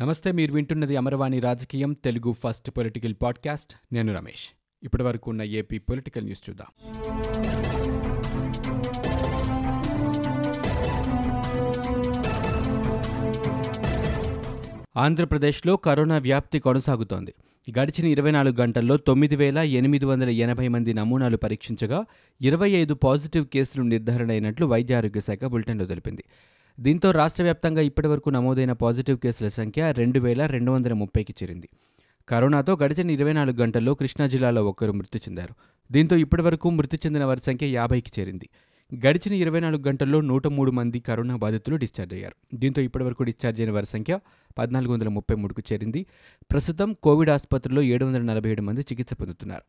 నమస్తే మీరు వింటున్నది అమరవాణి రాజకీయం తెలుగు ఫస్ట్ పొలిటికల్ పాడ్కాస్ట్. నేను రమేష్. ఇప్పటి వరకు ఉన్న ఏపీ పొలిటికల్ న్యూస్ చూద్దాం. ఆంధ్రప్రదేశ్లో కరోనా వ్యాప్తి కొనసాగుతోంది. గడిచిన ఇరవై నాలుగు గంటల్లో తొమ్మిది వేల ఎనిమిది వందల ఎనభై మంది నమూనాలు పరీక్షించగా ఇరవై ఐదు పాజిటివ్ కేసులు నిర్ధారణ అయినట్లు వైద్య ఆరోగ్య శాఖ బులెటిన్లో తెలిపింది. దీంతో రాష్ట్ర వ్యాప్తంగా ఇప్పటివరకు నమోదైన పాజిటివ్ కేసుల సంఖ్య రెండు వేల రెండు వందల ముప్పైకి చేరింది. కరోనాతో గడిచిన ఇరవై నాలుగు గంటల్లో కృష్ణా జిల్లాలో ఒకరు మృతి చెందారు. దీంతో ఇప్పటివరకు మృతి చెందిన వారి సంఖ్య యాభైకి చేరింది. గడిచిన ఇరవై నాలుగు గంటల్లో నూట మూడు మంది కరోనా బాధితులు డిశ్చార్జ్ అయ్యారు. దీంతో ఇప్పటివరకు డిశ్చార్జ్ అయిన వారి సంఖ్య పద్నాలుగు వందల ముప్పై మూడుకు చేరింది. ప్రస్తుతం కోవిడ్ ఆసుపత్రిలో ఏడు వందల నలభై ఏడు మంది చికిత్స పొందుతున్నారు.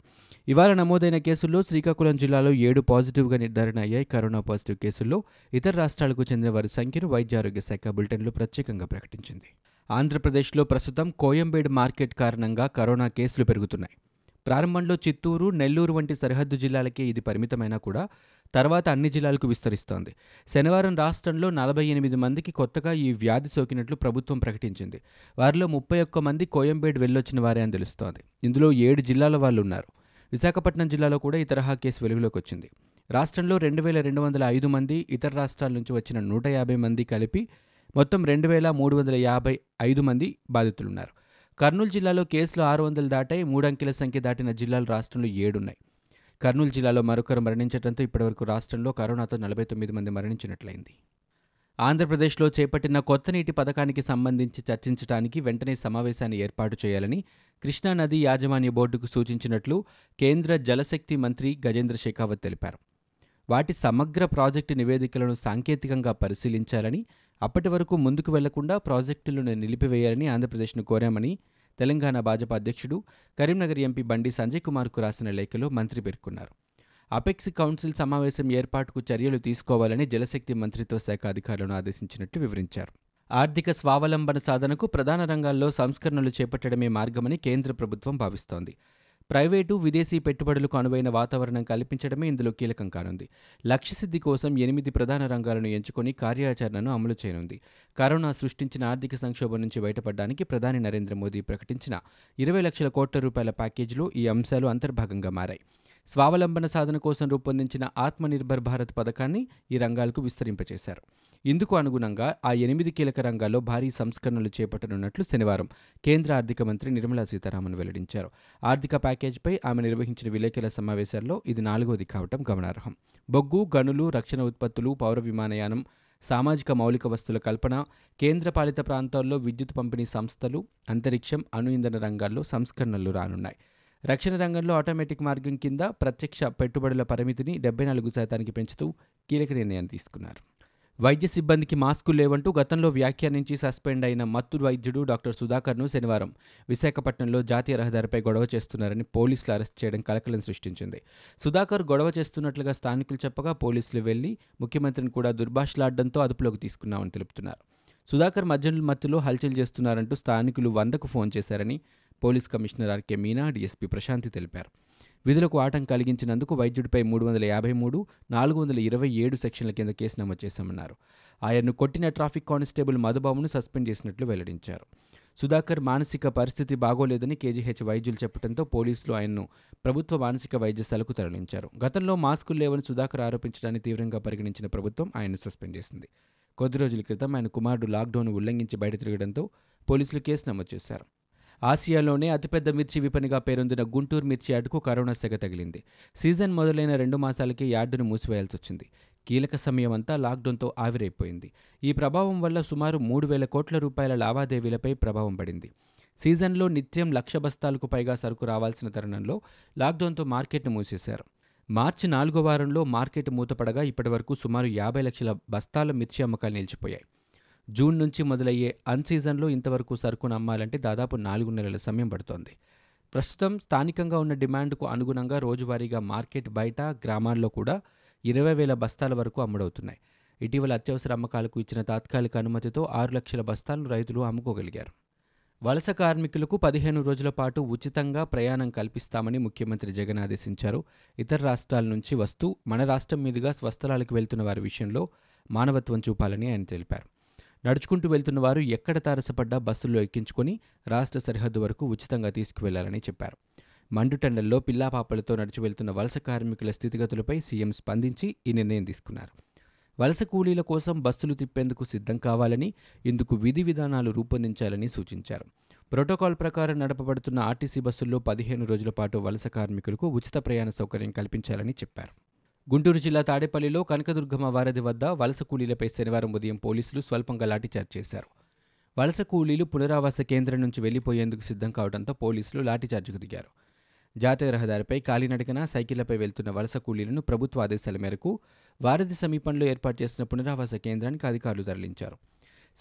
ఇవాళ నమోదైన కేసుల్లో శ్రీకాకుళం జిల్లాలో ఏడు పాజిటివ్గా నిర్ధారణ అయ్యాయి. కరోనా పాజిటివ్ కేసుల్లో ఇతర రాష్ట్రాలకు చెందిన వారి సంఖ్యను వైద్య ఆరోగ్య శాఖ బులెటిన్లో ప్రత్యేకంగా ప్రకటించింది. ఆంధ్రప్రదేశ్లో ప్రస్తుతం కోయంబేడ్ మార్కెట్ కారణంగా కరోనా కేసులు పెరుగుతున్నాయి. ప్రారంభంలో చిత్తూరు నెల్లూరు వంటి సరిహద్దు జిల్లాలకే ఇది పరిమితమైనా కూడా తర్వాత అన్ని జిల్లాలకు విస్తరిస్తోంది. శనివారం రాష్ట్రంలో నలభై ఎనిమిది మందికి కొత్తగా ఈ వ్యాధి సోకినట్లు ప్రభుత్వం ప్రకటించింది. వారిలో ముప్పై ఒక్క మంది కోయంబేడ్ వెళ్ళొచ్చిన వారే అని తెలుస్తోంది. ఇందులో ఏడు జిల్లాల వాళ్ళు ఉన్నారు. విశాఖపట్నం జిల్లాలో కూడా ఈ తరహా కేసు వెలుగులోకి వచ్చింది. రాష్ట్రంలో రెండు వేల రెండు వందల ఐదు మంది ఇతర రాష్ట్రాల నుంచి వచ్చిన నూట యాభై మంది కలిపి మొత్తం రెండు వేల మూడు వందల యాభై ఐదు మంది బాధితులున్నారు. కర్నూలు జిల్లాలో కేసులు ఆరు వందలు దాటాయి మూడంకెల సంఖ్య దాటిన జిల్లాలు రాష్ట్రంలో ఏడున్నాయి. కర్నూలు జిల్లాలో మరొకరు మరణించడంతో ఇప్పటివరకు రాష్ట్రంలో కరోనాతో నలభై తొమ్మిది మంది మరణించినట్లయింది. ఆంధ్రప్రదేశ్లో చేపట్టిన కొత్త నీటి పథకానికి సంబంధించి చర్చించడానికి వెంటనే సమావేశాన్ని ఏర్పాటు చేయాలని కృష్ణానది యాజమాన్య బోర్డుకు సూచించినట్లు కేంద్ర జలశక్తి మంత్రి గజేంద్ర షెకావత్ తెలిపారు. వాటి సమగ్ర ప్రాజెక్టు నివేదికలను సాంకేతికంగా పరిశీలించాలని అప్పటి వరకు ముందుకు వెళ్ళకుండా ప్రాజెక్టులను నిలిపివేయాలని ఆంధ్రప్రదేశ్ను కోరామని తెలంగాణ భాజపా అధ్యక్షుడు కరీంనగర్ ఎంపీ బండి సంజయ్ కుమార్కు రాసిన లేఖలో మంత్రి పేర్కొన్నారు. అపెక్స్ కౌన్సిల్ సమావేశం ఏర్పాటుకు చర్యలు తీసుకోవాలని జలశక్తి మంత్రిత్వ శాఖ అధికారులను ఆదేశించినట్లు వివరించారు. ఆర్థిక స్వావలంబన సాధనకు ప్రధాన రంగాల్లో సంస్కరణలు చేపట్టడమే మార్గమని కేంద్ర ప్రభుత్వం భావిస్తోంది. ప్రైవేటు విదేశీ పెట్టుబడులకు అనువైన వాతావరణం కల్పించడమే ఇందులో కీలకం కానుంది. లక్ష్యసిద్ధి కోసం ఎనిమిది ప్రధాన రంగాలను ఎంచుకొని కార్యాచరణను అమలు చేయనుంది. కరోనా సృష్టించిన ఆర్థిక సంక్షోభం నుంచి బయటపడడానికి ప్రధాని నరేంద్ర మోదీ ప్రకటించిన ఇరవై లక్షల కోట్ల రూపాయల ప్యాకేజీలో ఈ అంశాలు అంతర్భాగంగా మారాయి. స్వావలంబన సాధన కోసం రూపొందించిన ఆత్మనిర్భర్ భారత్ పథకాన్ని ఈ రంగాలకు విస్తరింపచేశారు. ఇందుకు అనుగుణంగా ఆ ఎనిమిది కీలక రంగాల్లో భారీ సంస్కరణలు చేపట్టనున్నట్లు శనివారం కేంద్ర ఆర్థిక మంత్రి నిర్మలా సీతారామన్ వెల్లడించారు. ఆర్థిక ప్యాకేజీపై ఆమె నిర్వహించిన విలేకరుల సమావేశాల్లో ఇది నాలుగోది కావటం గమనార్హం. బొగ్గు గనులు రక్షణ ఉత్పత్తులు పౌర విమానయానం సామాజిక మౌలిక వస్తువుల కల్పన కేంద్రపాలిత ప్రాంతాల్లో విద్యుత్ పంపిణీ సంస్థలు అంతరిక్షం అణు ఇంధన రంగాల్లో సంస్కరణలు రానున్నాయి. రక్షణ రంగంలో ఆటోమేటిక్ మార్గం కింద ప్రత్యక్ష పెట్టుబడుల పరిమితిని డెబ్బై నాలుగు శాతానికి పెంచుతూ కీలక నిర్ణయం తీసుకున్నారు. వైద్య సిబ్బందికి మాస్కులు లేవంటూ గతంలో వ్యాఖ్యానించి సస్పెండ్ అయిన మత్తు వైద్యుడు డాక్టర్ సుధాకర్ను శనివారం విశాఖపట్నంలో జాతీయ రహదారిపై గొడవ చేస్తున్నారని పోలీసులు అరెస్ట్ చేయడం కలకలం సృష్టించింది. సుధాకర్ గొడవ చేస్తున్నట్లుగా స్థానికులు చెప్పగా పోలీసులు వెళ్ళి ముఖ్యమంత్రిని కూడా దుర్భాషలాడడంతో అదుపులోకి తీసుకున్నామని తెలుపుతున్నారు. సుధాకర్ మధ్యలో మత్తులో హల్చల్ చేస్తున్నారంటూ స్థానికులు వందకు ఫోన్ చేశారని police commissioner R K Meena DSP Prashanti తెలిపారు. విధులకు ఆటం కలిగించినందుకు వైద్యుడిపై మూడు వందల యాభై మూడు నాలుగు వందల ఇరవై ఏడు సెక్షన్ల కింద కేసు నమోదు చేశామన్నారు. ఆయన్ను కొట్టిన ట్రాఫిక్ కానిస్టేబుల్ మధుబాబును సస్పెండ్ చేసినట్లు వెల్లడించారు. సుధాకర్ మానసిక పరిస్థితి బాగోలేదని కేజీహెచ్ వైద్యులు చెప్పడంతో పోలీసులు ఆయన్ను ప్రభుత్వ మానసిక వైద్యశాలకు తరలించారు. గతంలో మాస్కులు లేవని సుధాకర్ ఆరోపించడాన్ని తీవ్రంగా పరిగణించిన ప్రభుత్వం ఆయన్ను సస్పెండ్ చేసింది. కొద్ది రోజుల క్రితం ఆయన కుమారుడు లాక్డౌన్ ఉల్లంఘించి బయట తిరగడంతో పోలీసులు కేసు నమోదు చేశారు. ఆసియాలోనే అతిపెద్ద మిర్చి విపణిగా పేరొందిన గుంటూరు మిర్చి యార్డుకు కరోనా సెగ తగిలింది. సీజన్ మొదలైన రెండు మాసాలకే యార్డును మూసివేయాల్సి వచ్చింది. కీలక సమయం అంతా లాక్డౌన్తో ఆవిరైపోయింది. ఈ ప్రభావం వల్ల సుమారు మూడు వేల కోట్ల రూపాయల లావాదేవీలపై ప్రభావం పడింది. సీజన్లో నిత్యం లక్ష బస్తాలకు పైగా సరుకు రావాల్సిన తరుణంలో లాక్డౌన్తో మార్కెట్ను మూసేశారు. మార్చి నాలుగో వారంలో మార్కెట్ మూతపడగా ఇప్పటివరకు సుమారు యాభై లక్షల బస్తాల మిర్చి అమ్మకాలు నిలిచిపోయాయి. జూన్ నుంచి మొదలయ్యే అన్ సీజన్లో ఇంతవరకు సరుకును అమ్మాలంటే దాదాపు నాలుగు నెలల సమయం పడుతోంది. ప్రస్తుతం స్థానికంగా ఉన్న డిమాండ్కు అనుగుణంగా రోజువారీగా మార్కెట్ బయట గ్రామాల్లో కూడా ఇరవై వేల బస్తాల వరకు అమ్ముడవుతున్నాయి. ఇటీవల అత్యవసర అమ్మకాలకు ఇచ్చిన తాత్కాలిక అనుమతితో ఆరు లక్షల బస్తాలను రైతులు అమ్ముకోగలిగారు. వలస కార్మికులకు పదిహేను రోజుల పాటు ఉచితంగా ప్రయాణం కల్పిస్తామని ముఖ్యమంత్రి జగన్ ఆదేశించారు. ఇతర రాష్ట్రాల నుంచి వస్తూ మన రాష్ట్రం మీదుగా స్వస్థలాలకు వెళ్తున్న వారి విషయంలో మానవత్వం చూపాలని ఆయన తెలిపారు. నడుచుకుంటూ వెళ్తున్న వారు ఎక్కడ తారసపడ్డా బస్సుల్లో ఎక్కించుకొని రాష్ట్ర సరిహద్దు వరకు ఉచితంగా తీసుకువెళ్ళాలని చెప్పారు. మండుటెండల్లో పిల్లాపాపలతో నడిచి వెళ్తున్న వలస కార్మికుల స్థితిగతులపై సీఎం స్పందించి ఈ నిర్ణయం తీసుకున్నారు. వలస కూలీల కోసం బస్సులు తిప్పేందుకు సిద్ధం కావాలని ఇందుకు విధి విధానాలు రూపొందించాలని సూచించారు. ప్రోటోకాల్ ప్రకారం నడపబడుతున్న ఆర్టీసీ బస్సుల్లో పదిహేను రోజుల పాటు వలస కార్మికులకు ఉచిత ప్రయాణ సౌకర్యం కల్పించాలని చెప్పారు. గుంటూరు జిల్లా తాడేపల్లిలో కనకదుర్గమ్మ వారధి వద్ద వలస కూలీలపై శనివారం ఉదయం పోలీసులు స్వల్పంగా లాఠీచార్జ్ చేశారు. వలస కూలీలు పునరావాస కేంద్రం నుంచి వెళ్ళిపోయేందుకు సిద్ధం కావడంతో పోలీసులు లాఠీచార్జ్కు దిగారు. జాతీయ రహదారిపై కాలినడకన సైకిళ్ళపై వెళ్తున్న వలస కూలీలను ప్రభుత్వ ఆదేశాల మేరకు వారధి సమీపంలో ఏర్పాటు చేసిన పునరావాస కేంద్రానికి అధికారులు తరలించారు.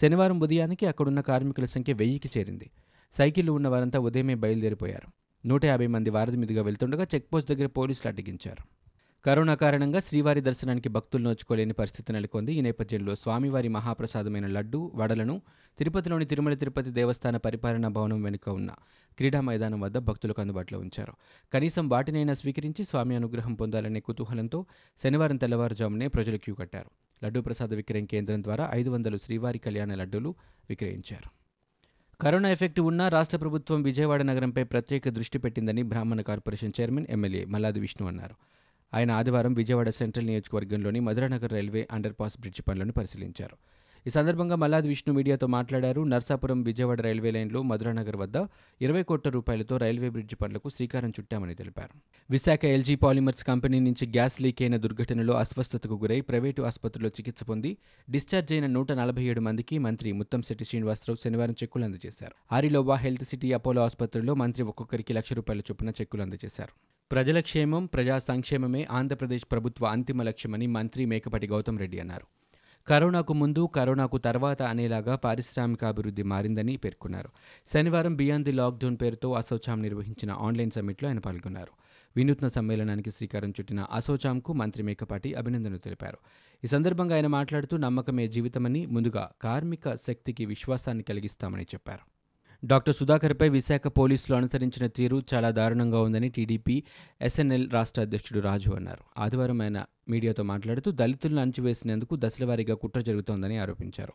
శనివారం ఉదయానికి అక్కడున్న కార్మికుల సంఖ్య వెయ్యికి చేరింది. సైకిళ్ళు ఉన్న వారంతా ఉదయమే బయలుదేరిపోయారు. నూట యాభై మంది వారధి మీదుగా వెళ్తుండగా చెక్పోస్ట్ దగ్గర పోలీసులు అడ్డగించారు. కరోనా కారణంగా శ్రీవారి దర్శనానికి భక్తులు నోచుకోలేని పరిస్థితి నెలకొంది. ఈ నేపథ్యంలో స్వామివారి మహాప్రసాదమైన లడ్డు వడలను తిరుపతిలోని తిరుమల తిరుపతి దేవస్థాన పరిపాలనా భవనం వెనుక ఉన్న క్రీడా మైదానం వద్ద భక్తులకు అందుబాటులో ఉంచారు. కనీసం వాటినైనా స్వీకరించి స్వామి అనుగ్రహం పొందాలనే కుతూహలంతో శనివారం తెల్లవారుజామునే ప్రజలు క్యూ కట్టారు. లడ్డూ ప్రసాద విక్రయం కేంద్రం ద్వారా ఐదు వందలు శ్రీవారి కళ్యాణ లడ్డూలు విక్రయించారు. కరోనా ఎఫెక్ట్ ఉన్నా రాష్ట్ర ప్రభుత్వం విజయవాడ నగరంపై ప్రత్యేక దృష్టి పెట్టిందని Brahmana corporation chairman MLA Malladi Vishnu అన్నారు. ఆయన ఆదివారం విజయవాడ సెంట్రల్ నియోజకవర్గంలోని Madhuranagar railway underpass bridge పనులను పరిశీలించారు. ఈ సందర్భంగా మల్లాది విష్ణు మీడియాతో మాట్లాడారు. నర్సాపురం విజయవాడ రైల్వే లైన్లో మధురానగర్ వద్ద ఇరవై కోట్ల రూపాయలతో రైల్వే బ్రిడ్జి పనులకు శ్రీకారం చుట్టామని తెలిపారు. విశాఖ ఎల్జీ పాలిమర్స్ కంపెనీ నుంచి గ్యాస్ లీక్ అయిన దుర్ఘటనలో అస్వస్థతకు గురై ప్రైవేటు ఆసుపత్రిలో చికిత్స పొంది డిశ్చార్జ్ అయిన నూట నలభై ఏడు మందికి మంత్రి ముత్తంశెట్టి శ్రీనివాసరావు శనివారం చెక్కులు అందజేశారు. ఆరిలోవా హెల్త్ సిటీ అపోలో ఆసుపత్రిలో మంత్రి ఒక్కొక్కరికి లక్ష రూపాయల చొప్పున చెక్కులు అందజేశారు. ప్రజల క్షేమం ప్రజా సంక్షేమమే ఆంధ్రప్రదేశ్ ప్రభుత్వ అంతిమ లక్ష్యమని మంత్రి మేకపాటి గౌతమ్ రెడ్డి అన్నారు. కరోనాకు ముందు కరోనాకు తర్వాత అనేలాగా పారిశ్రామికాభివృద్ధి మారిందని పేర్కొన్నారు. శనివారం బియాండ్ ది లాక్డౌన్ పేరుతో అసోచాం నిర్వహించిన ఆన్లైన్ సమ్మిట్లో ఆయన పాల్గొన్నారు. వినూత్న సమ్మేళనానికి శ్రీకారం చుట్టిన అసోచాంకు మంత్రి మేకపాటి అభినందనలు తెలిపారు. ఈ సందర్భంగా ఆయన మాట్లాడుతూ నమ్మకమే జీవితమని ముందుగా కార్మిక శక్తికి విశ్వాసాన్ని కలిగిస్తామని చెప్పారు. డాక్టర్ సుధాకర్పై విశాఖ పోలీసులు అనుసరించిన తీరు చాలా దారుణంగా ఉందని టీడీపీ ఎస్ఎన్ఎల్ రాష్ట్ర అధ్యక్షుడు రాజు అన్నారు. ఆదివారం ఆయన మీడియాతో మాట్లాడుతూ దళితులను అణచివేసినందుకు దశలవారీగా కుట్ర జరుగుతోందని ఆరోపించారు.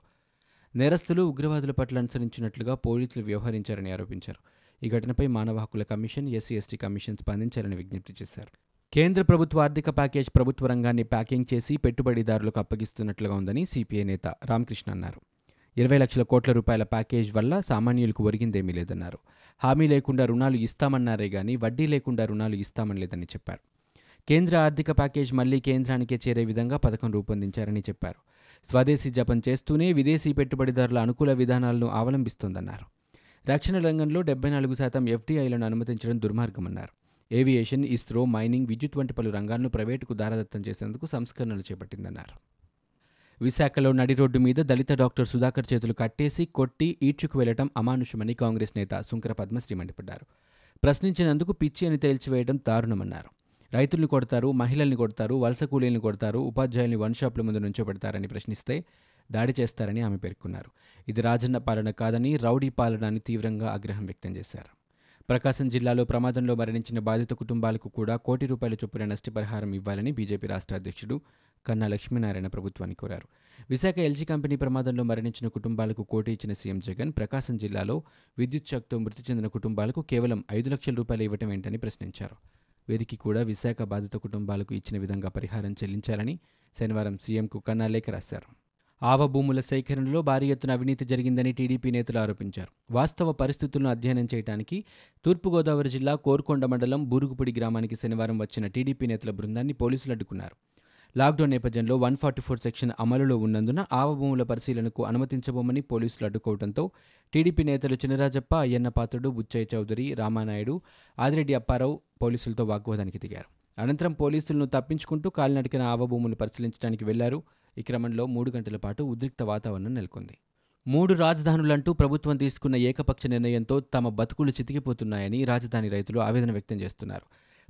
నేరస్తులు ఉగ్రవాదుల పట్ల అనుసరించినట్లుగా పోలీసులు వ్యవహరించారని ఆరోపించారు. ఈ ఘటనపై మానవ హక్కుల కమిషన్ ఎస్సీ ఎస్టీ కమిషన్ స్పందించాలని విజ్ఞప్తి చేశారు. కేంద్ర ప్రభుత్వ ఆర్థిక ప్యాకేజ్ ప్రభుత్వ రంగాన్ని ప్యాకింగ్ చేసి పెట్టుబడిదారులకు అప్పగిస్తున్నట్లుగా ఉందని సిపిఐ నేత రామకృష్ణ అన్నారు. ఇరవై లక్షల కోట్ల రూపాయల ప్యాకేజ్ వల్ల సామాన్యులకు ఒరిగిందేమీ లేదన్నారు. హామీ లేకుండా రుణాలు ఇస్తామన్నారే గాని వడ్డీ లేకుండా రుణాలు ఇస్తామని లేదని చెప్పారు. కేంద్ర ఆర్థిక ప్యాకేజ్ మళ్ళీ కేంద్రానికే చేరే విధంగా పథకం రూపొందించారని చెప్పారు. స్వదేశీ జపం చేస్తూనే విదేశీ పెట్టుబడిదారుల అనుకూల విధానాలను అవలంబిస్తోందన్నారు. రక్షణ రంగంలో డెబ్బై నాలుగు శాతం ఎఫ్డీఐలను అనుమతించడం దుర్మార్గమన్నారు. ఏవియేషన్ ఇస్రో మైనింగ్ విద్యుత్ వంటి పలు రంగాలను ప్రైవేటుకు దారదత్తం చేసేందుకు సంస్కరణలు చేపట్టిందన్నారు. విశాఖలో నడి రోడ్డు మీద దళిత డాక్టర్ సుధాకర్ చేతులు కట్టేసి కొట్టి ఈడ్చుకు వెళ్ళడం అమానుషమని కాంగ్రెస్ నేత సుంకర పద్మశ్రీ మండిపడ్డారు. ప్రశ్నించినందుకు పిచ్చి అని తేల్చివేయడం దారుణమన్నారు. రైతుల్ని కొడతారు మహిళల్ని కొడతారు వలస కూలీలను కొడతారు ఉపాధ్యాయుల్ని వన్ షాప్ల ముందు నుంచోబెడతారని ప్రశ్నిస్తే దాడి చేస్తారని ఆమె పేర్కొన్నారు. ఇది రాజన్న పాలన కాదని రౌడీ పాలన అని తీవ్రంగా ఆగ్రహం వ్యక్తం చేశారు. ప్రకాశం జిల్లాలో ప్రమాదంలో మరణించిన బాధిత కుటుంబాలకు కూడా కోటి రూపాయల చొప్పున నష్టపరిహారం ఇవ్వాలని బీజేపీ రాష్ట్ర అధ్యక్షుడు కన్నా లక్ష్మీనారాయణ ప్రభుత్వాన్ని కోరారు. విశాఖ ఎల్జీ కంపెనీ ప్రమాదంలో మరణించిన కుటుంబాలకు కోటి ఇచ్చిన సీఎం జగన్ ప్రకాశం జిల్లాలో విద్యుత్ షాక్తో మృతి చెందిన కుటుంబాలకు కేవలం ఐదు లక్షల రూపాయలు ఇవ్వటం ఏంటని ప్రశ్నించారు. వీరికి కూడా విశాఖ బాధిత కుటుంబాలకు ఇచ్చిన విధంగా పరిహారం చెల్లించాలని శనివారం సీఎంకు కన్నా లేఖ రాశారు. ఆవభూముల సేకరణలో భారీ ఎత్తున అవినీతి జరిగిందని టీడీపీ నేతలు ఆరోపించారు. వాస్తవ పరిస్థితులను అధ్యయనం చేయడానికి తూర్పుగోదావరి జిల్లా కోరుకొండ మండలం బూరుగుపూడి గ్రామానికి శనివారం వచ్చిన టీడీపీ నేతల బృందాన్ని పోలీసులు అడ్డుకున్నారు. లాక్డౌన్ నేపథ్యంలో వన్ ఫార్టీ ఫోర్ సెక్షన్ అమలులో ఉన్నందున ఆవభూముల పరిశీలనకు అనుమతించబోమని పోలీసులు అడ్డుకోవడంతో టీడీపీ నేతలు చినరాజప్ప అయ్యన్న పాత్రుడు బుచ్చయ్య చౌదరి రామానాయుడు ఆదిరెడ్డి అప్పారావు పోలీసులతో వాగ్వాదానికి దిగారు. అనంతరం పోలీసులను తప్పించుకుంటూ కాలినడికిన ఆవభూములు పరిశీలించడానికి వెళ్ళారు. ఈ క్రమంలో మూడు గంటల పాటు ఉద్రిక్త వాతావరణం నెలకొంది. మూడు రాజధానులంటూ ప్రభుత్వం తీసుకున్న ఏకపక్ష నిర్ణయంతో తమ బతుకులు చితికిపోతున్నాయని రాజధాని రైతులు ఆవేదన వ్యక్తం చేస్తున్నారు.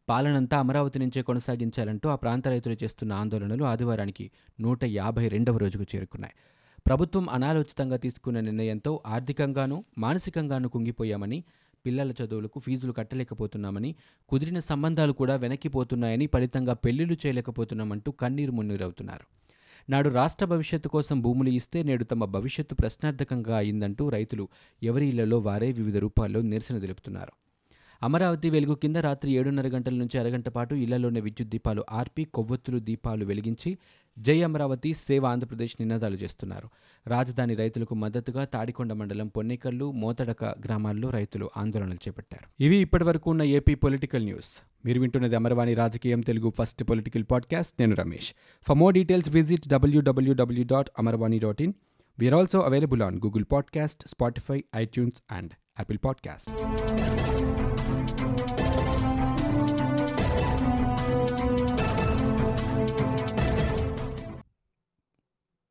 పాలనంతా అమరావతి నుంచే కొనసాగించాలంటూ ఆ ప్రాంత రైతులు చేస్తున్న ఆందోళనలు ఆదివారానికి నూట యాభై రెండవ రోజుకు చేరుకున్నాయి. ప్రభుత్వం అనాలోచితంగా తీసుకున్న నిర్ణయంతో ఆర్థికంగానూ మానసికంగానూ కుంగిపోయామని పిల్లల చదువులకు ఫీజులు కట్టలేకపోతున్నామని కుదిరిన సంబంధాలు కూడా వెనక్కిపోతున్నాయని ఫలితంగా పెళ్ళిళ్ళు చేయలేకపోతున్నామంటూ కన్నీరు మున్నీరవుతున్నారు. నాడు రాష్ట్ర భవిష్యత్తు కోసం భూములు ఇస్తే నేడు తమ భవిష్యత్తు ప్రశ్నార్థకంగా అయిందంటూ రైతులు ఎవరి ఇళ్ళలో వారే వివిధ రూపాల్లో నిరసన తెలుపుతున్నారు. అమరావతి వెలుగు కింద రాత్రి ఏడున్నర గంటల నుంచి అరగంట పాటు ఇళ్ళలోనే విద్యుత్ దీపాలు ఆర్పి కొవ్వొత్తులు దీపాలు వెలిగించి జై అమరావతి సేవ ఆంధ్రప్రదేశ్ నినాదాలు చేస్తున్నారు. రాజధాని రైతులకు మద్దతుగా తాడికొండ మండలం పొన్నేకల్లు మోతడక గ్రామాల్లో రైతులు ఆందోళనలు చేపట్టారు. ఇవి ఇప్పటివరకు ఉన్న ఏపీ పొలిటికల్ న్యూస్. మీరు వింటున్నది అమరవాణి రాజకీయం తెలుగు ఫస్ట్ పొలిటికల్ పాడ్కాస్ట్. నేను Ramesh. For more details visit W W W dot Amarvani dot in we are also available on Google podcast Spotify iTunes and Apple podcast